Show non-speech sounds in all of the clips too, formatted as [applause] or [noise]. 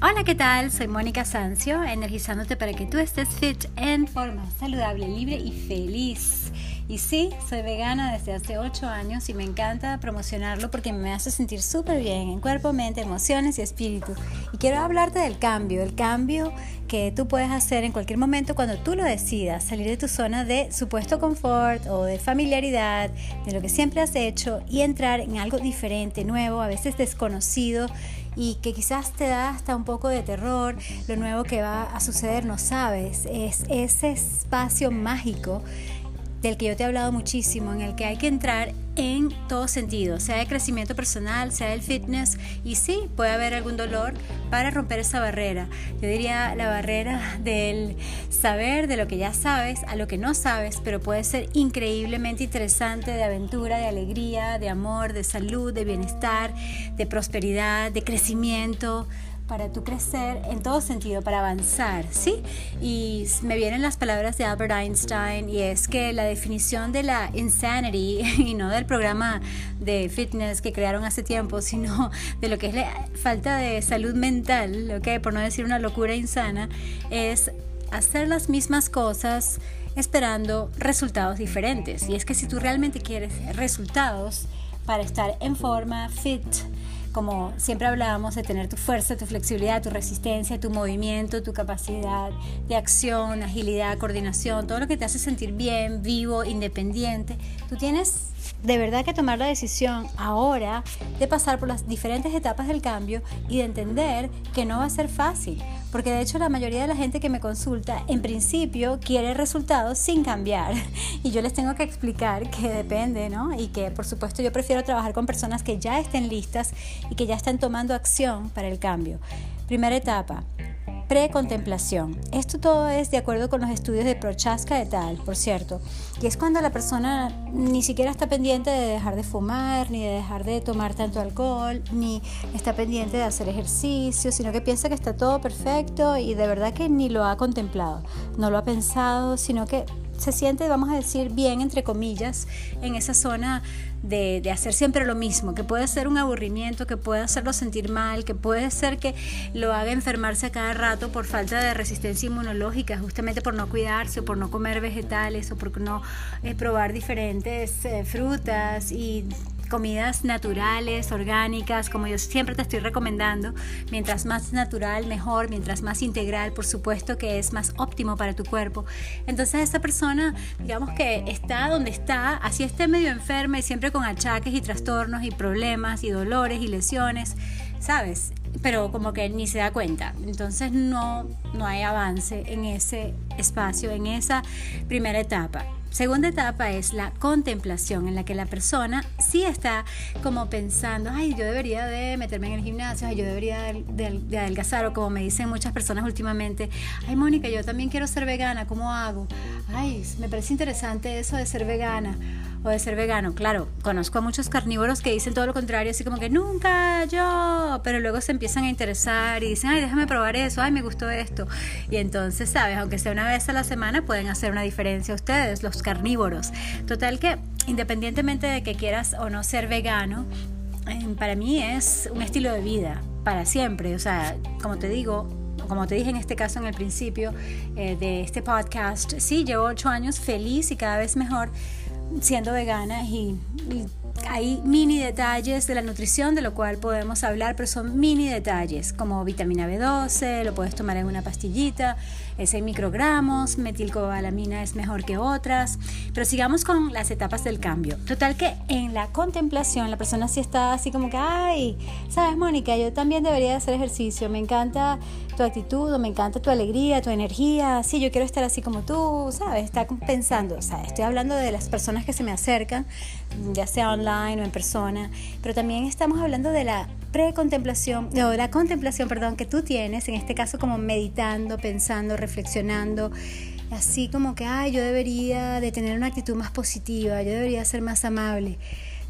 Hola, ¿qué tal? Soy Mónica Sancio, energizándote para que tú estés fit, en forma saludable, libre y feliz. Y sí, soy vegana desde hace 8 años y me encanta promocionarlo porque me hace sentir súper bien en cuerpo, mente, emociones y espíritu. Y quiero hablarte del cambio, el cambio que tú puedes hacer en cualquier momento cuando tú lo decidas, salir de tu zona de supuesto confort o de familiaridad, de lo que siempre has hecho y entrar en algo diferente, nuevo, a veces desconocido y que quizás te da hasta un poco de terror, lo nuevo que va a suceder no sabes, es ese espacio mágico del que yo te he hablado muchísimo, en el que hay que entrar en todo sentido, sea de crecimiento personal, sea del fitness, y sí, puede haber algún dolor para romper esa barrera. Yo diría la barrera del saber de lo que ya sabes a lo que no sabes, pero puede ser increíblemente interesante de aventura, de alegría, de amor, de salud, de bienestar, de prosperidad, de crecimiento para tú crecer en todo sentido, para avanzar, ¿sí? Y me vienen las palabras de Albert Einstein y es que la definición de la insanity [laughs] y no del programa de fitness que crearon hace tiempo, sino [laughs] de lo que es la falta de salud mental, ¿ok? Por no decir una locura insana, es hacer las mismas cosas esperando resultados diferentes. Y es que si tú realmente quieres resultados para estar en forma, fit, como siempre hablábamos, de tener tu fuerza, tu flexibilidad, tu resistencia, tu movimiento, tu capacidad de acción, agilidad, coordinación, todo lo que te hace sentir bien, vivo, independiente. Tú tienes de verdad que tomar la decisión ahora de pasar por las diferentes etapas del cambio y de entender que no va a ser fácil. Porque de hecho la mayoría de la gente que me consulta en principio quiere resultados sin cambiar. [laughs] Y yo les tengo que explicar que depende, ¿no? Y que por supuesto yo prefiero trabajar con personas que ya estén listas y que ya están tomando acción para el cambio. Primera etapa, precontemplación. Esto todo es de acuerdo con los estudios de Prochaska et al, por cierto, que es cuando la persona ni siquiera está pendiente de dejar de fumar, ni de dejar de tomar tanto alcohol, ni está pendiente de hacer ejercicio, sino que piensa que está todo perfecto y de verdad que ni lo ha contemplado, no lo ha pensado, sino que se siente, vamos a decir, bien, entre comillas, en esa zona de, de, hacer siempre lo mismo, que puede ser un aburrimiento, que puede hacerlo sentir mal, que puede ser que lo haga enfermarse a cada rato por falta de resistencia inmunológica, justamente por no cuidarse o por no comer vegetales o por no eh, probar diferentes eh, frutas y comidas naturales, orgánicas, como yo siempre te estoy recomendando. Mientras más natural, mejor, mientras más integral, por supuesto que es más óptimo para tu cuerpo. Entonces esa persona, digamos que está donde está, así esté medio enferma y siempre con achaques y trastornos y problemas y dolores y lesiones, ¿sabes? Pero como que ni se da cuenta. Entonces no, no hay avance en ese espacio, en esa primera etapa. Segunda etapa es la contemplación, en la que la persona sí está como pensando, ay, yo debería de meterme en el gimnasio, ay, yo debería de, adelgazar, o como me dicen muchas personas últimamente, ay, Mónica, yo también quiero ser vegana, ¿cómo hago? Ay, me parece interesante eso de ser vegana o de ser vegano. Claro, conozco a muchos carnívoros que dicen todo lo contrario, así como que nunca yo, pero luego se empiezan a interesar y dicen, ay, déjame probar eso, ay, me gustó esto. Y entonces, sabes, aunque sea una vez a la semana, pueden hacer una diferencia ustedes, los carnívoros. Total que, independientemente de que quieras o no ser vegano, eh, para mí es un estilo de vida, para siempre. O sea, como te digo, como te dije en este caso en el principio eh, de este podcast, sí, llevo ocho años feliz y cada vez mejor siendo vegana y, hay mini detalles de la nutrición de lo cual podemos hablar, pero son mini detalles como vitamina B12, lo puedes tomar en una pastillita, es en microgramos, metilcobalamina es mejor que otras, pero sigamos con las etapas del cambio. Total que en la contemplación la persona sí está así como que, ay, sabes Mónica, yo también debería hacer ejercicio, me encanta tu actitud, me encanta tu alegría, tu energía, sí, yo quiero estar así como tú, sabes, está pensando, o sea, estoy hablando de las personas que se me acercan, ya sea online o en persona, pero también estamos hablando de la precontemplación, o la contemplación, perdón, que tú tienes, en este caso como meditando, pensando, reflexionando, así como que, ay, yo debería de tener una actitud más positiva, yo debería ser más amable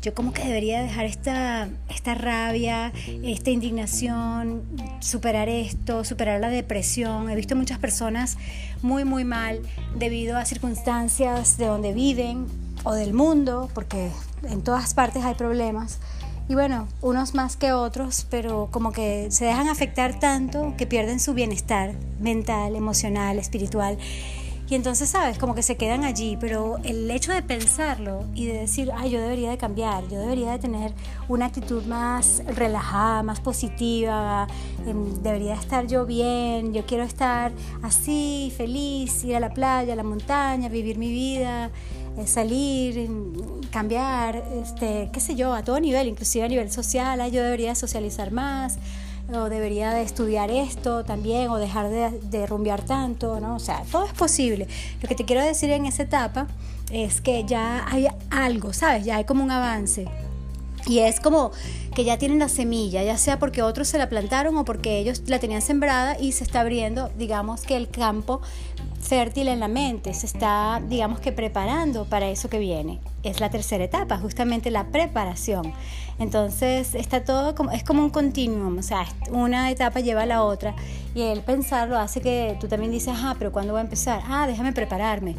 yo como que debería dejar esta, esta rabia, esta indignación, superar esto, superar la depresión. He visto muchas personas muy, muy mal debido a circunstancias de donde viven o del mundo, porque en todas partes hay problemas y bueno, unos más que otros, pero como que se dejan afectar tanto que pierden su bienestar mental, emocional, espiritual. Y entonces, ¿sabes? Como que se quedan allí, pero el hecho de pensarlo y de decir, ay, yo debería de cambiar, yo debería de tener una actitud más relajada, más positiva, em, debería estar yo bien, yo quiero estar así, feliz, ir a la playa, a la montaña, vivir mi vida, eh, salir, cambiar, este, qué sé yo, a todo nivel, inclusive a nivel social, yo debería socializar más, o debería de estudiar esto también, o dejar de, de rumbear tanto, ¿no? O sea, todo es posible. Lo que te quiero decir en esa etapa es que ya hay algo, ¿sabes? Ya hay como un avance. Y es como que ya tienen la semilla, ya sea porque otros se la plantaron o porque ellos la tenían sembrada y se está abriendo, digamos que el campo fértil en la mente, se está, digamos que preparando para eso que viene. Es la tercera etapa, justamente la preparación. Entonces está todo como, es como un continuum, o sea, una etapa lleva a la otra y el pensarlo hace que tú también dices, ah, pero ¿cuándo voy a empezar? Ah, déjame prepararme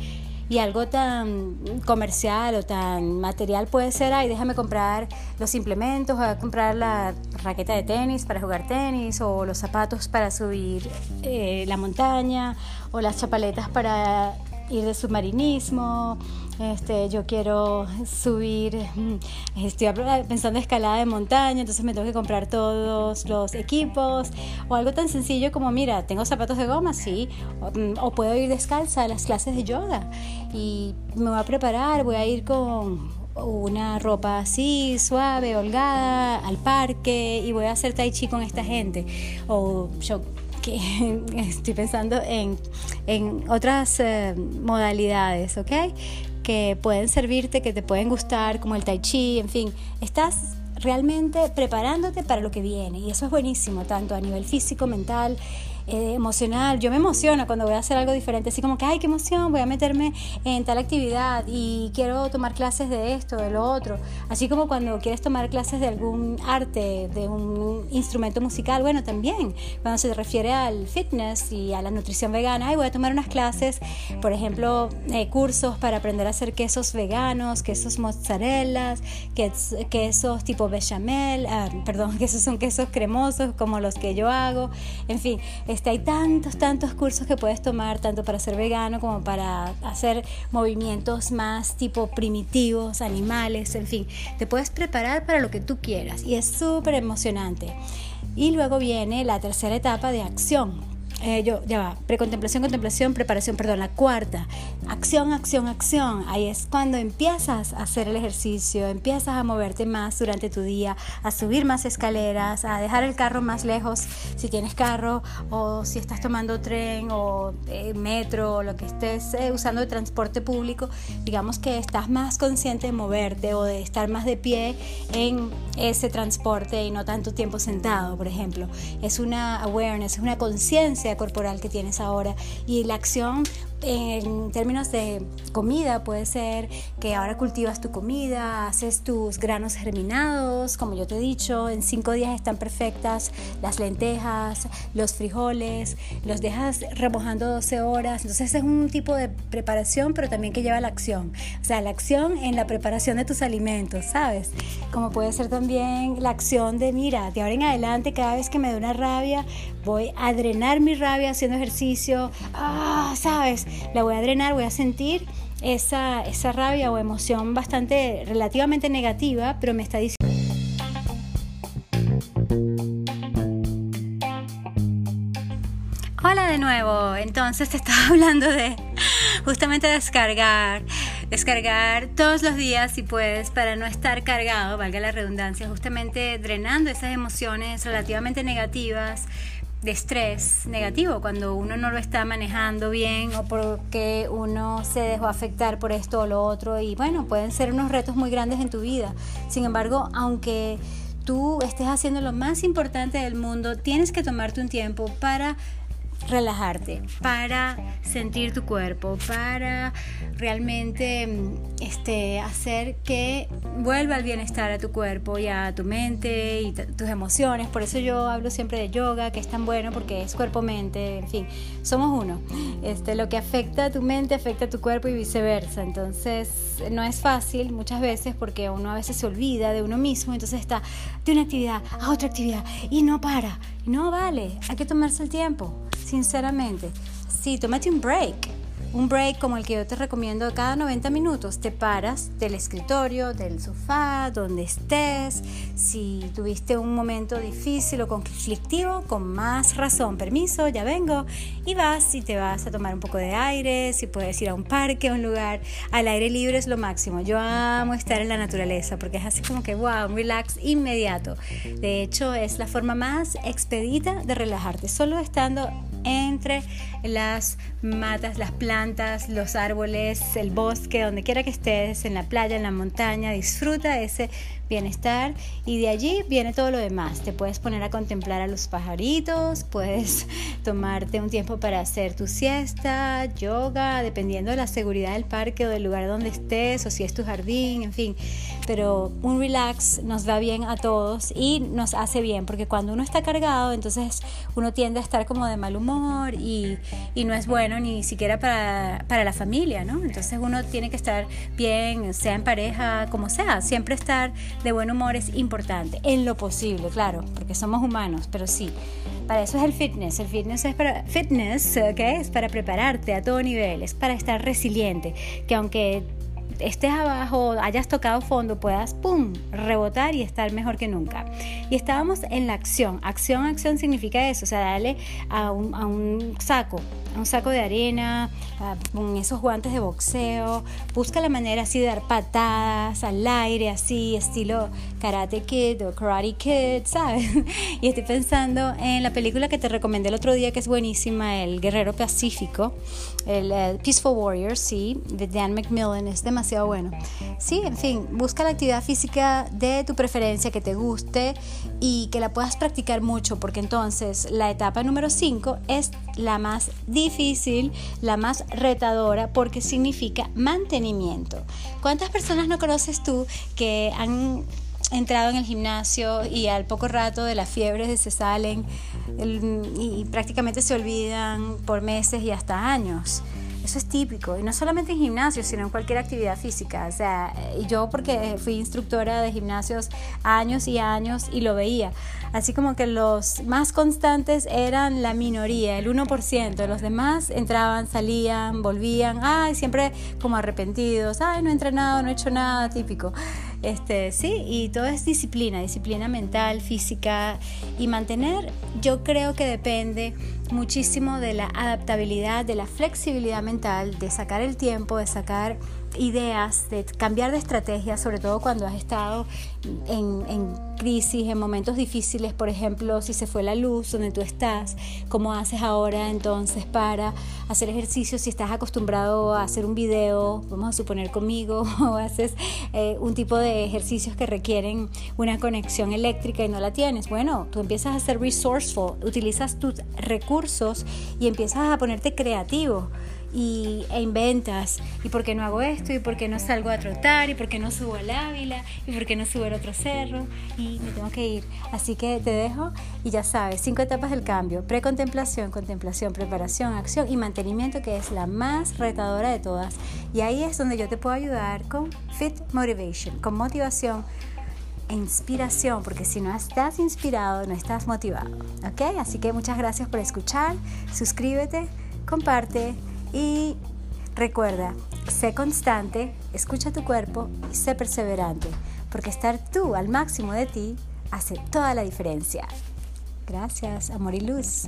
y algo tan comercial o tan material puede ser, ay, déjame comprar los implementos, comprar la raqueta de tenis para jugar tenis o los zapatos para subir eh, la montaña o las chapaletas para ir de submarinismo, este, yo quiero subir, mm, estoy pensando en escalada de montaña, entonces me tengo que comprar todos los equipos o algo tan sencillo como, mira, tengo zapatos de goma, sí, o, mm, o puedo ir descalza a las clases de yoga y me voy a preparar, voy a ir con una ropa así, suave, holgada, al parque y voy a hacer tai chi con esta gente. O yo que [laughs] estoy pensando en, en otras eh, modalidades, ¿ok? Que pueden servirte, que te pueden gustar, como el tai chi, en fin, estás realmente preparándote para lo que viene y eso es buenísimo, tanto a nivel físico, mental eh, emocional. Yo me emociono cuando voy a hacer algo diferente, así como que, ay, qué emoción, voy a meterme en tal actividad y quiero tomar clases de esto, de lo otro. Así como cuando quieres tomar clases de algún arte, de un instrumento musical, bueno, también cuando se refiere al fitness y a la nutrición vegana, ay, voy a tomar unas clases, por ejemplo, eh, cursos para aprender a hacer quesos veganos, quesos mozzarella, quesos tipo bechamel, ah, perdón, que [laughs] esos son quesos cremosos como los que yo hago, en fin este, hay tantos, tantos cursos que puedes tomar, tanto para ser vegano como para hacer movimientos más tipo primitivos, animales, en fin. Te puedes preparar para lo que tú quieras y es súper emocionante. Y luego viene la tercera etapa de acción, eh, yo, ya va, precontemplación, contemplación, preparación, perdón, la cuarta, acción, acción, acción. Ahí es cuando empiezas a hacer el ejercicio, empiezas a moverte más durante tu día, a subir más escaleras, a dejar el carro más lejos si tienes carro o si estás tomando tren o eh, metro o lo que estés eh, usando de transporte público. Digamos que estás más consciente de moverte o de estar más de pie en ese transporte y no tanto tiempo sentado, por ejemplo. Es una awareness, es una conciencia corporal que tienes ahora. Y la acción en términos de comida puede ser que ahora cultivas tu comida, haces tus granos germinados, como yo te he dicho, en cinco días están perfectas las lentejas, los frijoles, los dejas remojando 12 horas, entonces es un tipo de preparación, pero también que lleva la acción, o sea, la acción en la preparación de tus alimentos, ¿sabes? Como puede ser también la acción de, mira, de ahora en adelante, cada vez que me da una rabia, voy a drenar mi rabia haciendo ejercicio, ah, ¿sabes? La voy a drenar, voy a sentir esa, esa rabia o emoción bastante relativamente negativa, pero me está diciendo... Hola de nuevo, entonces te estaba [laughs] hablando de justamente descargar, descargar todos los días si puedes para no estar cargado, valga la redundancia, justamente drenando esas emociones relativamente negativas de estrés negativo cuando uno no lo está manejando bien o porque uno se dejó afectar por esto o lo otro y bueno, pueden ser unos retos muy grandes en tu vida. Sin embargo, aunque tú estés haciendo lo más importante del mundo, tienes que tomarte un tiempo para relajarte, para sentir tu cuerpo, para realmente este, hacer que vuelva el bienestar a tu cuerpo y a tu mente y tus emociones. Por eso yo hablo siempre de yoga, que es tan bueno porque es cuerpo-mente, en fin, somos uno. Este, lo que afecta a tu mente afecta a tu cuerpo y viceversa. Entonces no es fácil muchas veces porque uno a veces se olvida de uno mismo, entonces está de una actividad a otra actividad y no para. No vale, hay que tomarse el tiempo, sinceramente. Sí, tómate un break un break como el que yo te recomiendo cada 90 minutos. Te paras del escritorio, del sofá, donde estés. Si tuviste un momento difícil o conflictivo, con más razón, permiso, ya vengo. Y vas y te vas a tomar un poco de aire. Si puedes ir a un parque, a un lugar al aire libre es lo máximo. Yo amo estar en la naturaleza porque es así como que, wow, un relax inmediato. De hecho, es la forma más expedita de relajarte. Solo estando entre las matas, las plantas, los árboles, el bosque, donde quiera que estés, en la playa, en la montaña, disfruta ese bienestar y de allí viene todo lo demás. Te puedes poner a contemplar a los pajaritos, puedes [laughs] tomarte un tiempo para hacer tu siesta, yoga, dependiendo de la seguridad del parque o del lugar donde estés o si es tu jardín, en fin. Pero un relax nos va bien a todos y nos hace bien porque cuando uno está cargado, entonces uno tiende a estar como de mal humor y, y no es bueno ni siquiera para, para la familia, ¿no? Entonces uno tiene que estar bien, sea en pareja, como sea, siempre estar de buen humor es importante, en lo posible, claro, porque somos humanos, pero sí. Para eso es el fitness. El fitness es para fitness, ¿qué es para prepararte a todo nivel, es para estar resiliente, que aunque estés abajo, hayas tocado fondo, puedas, ¡pum!, rebotar y estar mejor que nunca. Y estábamos en la acción. Acción, acción significa eso, o sea, darle a un, a un saco, a un saco de arena, con esos guantes de boxeo. Busca la manera así de dar patadas al aire, así, estilo Karate Kid o Karate Kid, ¿sabes? [laughs] Y estoy pensando en la película que te recomendé el otro día, que es buenísima, El Guerrero Pacífico, el eh, Peaceful Warrior, sí, de Dan McMillan, es demasiado bueno. Sí, en fin, busca la actividad física de tu preferencia que te guste y que la puedas practicar mucho, porque entonces la etapa número 5 es la más difícil, la más retadora, porque significa mantenimiento. ¿Cuántas personas no conoces tú que han entrado en el gimnasio y al poco rato de las fiebres se salen y prácticamente se olvidan por meses y hasta años? Eso es típico, y no solamente en gimnasio, sino en cualquier actividad física. O sea, yo porque fui instructora de gimnasios años y años y lo veía. Así como que los más constantes eran la minoría, el 1%. Los demás entraban, salían, volvían, ay, siempre como arrepentidos, ay, no entrenado, no he hecho nada, típico. Este, sí, y todo es disciplina, disciplina mental, física y mantener, yo creo que depende muchísimo de la adaptabilidad, de la flexibilidad mental, de sacar el tiempo, de sacar ideas, de cambiar de estrategia, sobre todo cuando has estado en, crisis, en momentos difíciles, por ejemplo, si se fue la luz donde tú estás, ¿cómo haces ahora entonces para hacer ejercicio? Si estás acostumbrado a hacer un video, vamos a suponer conmigo, [laughs] o haces eh, un tipo de ejercicios que requieren una conexión eléctrica y no la tienes, bueno, tú empiezas a ser resourceful, utilizas tus y empiezas a ponerte creativo y, e inventas, ¿y por qué no hago esto? ¿Y por qué no salgo a trotar? ¿Y por qué no subo al Ávila? ¿Y por qué no subo al otro cerro? Y me tengo que ir. Así que te dejo y ya sabes, cinco etapas del cambio, precontemplación, contemplación, preparación, acción y mantenimiento, que es la más retadora de todas. Y ahí es donde yo te puedo ayudar con Fit Motivation, con motivación inspiración, porque si no estás inspirado, no estás motivado. ¿Ok? Así que muchas gracias por escuchar, suscríbete, comparte y recuerda, sé constante, escucha tu cuerpo y sé perseverante, porque estar tú al máximo de ti hace toda la diferencia. Gracias, amor y luz.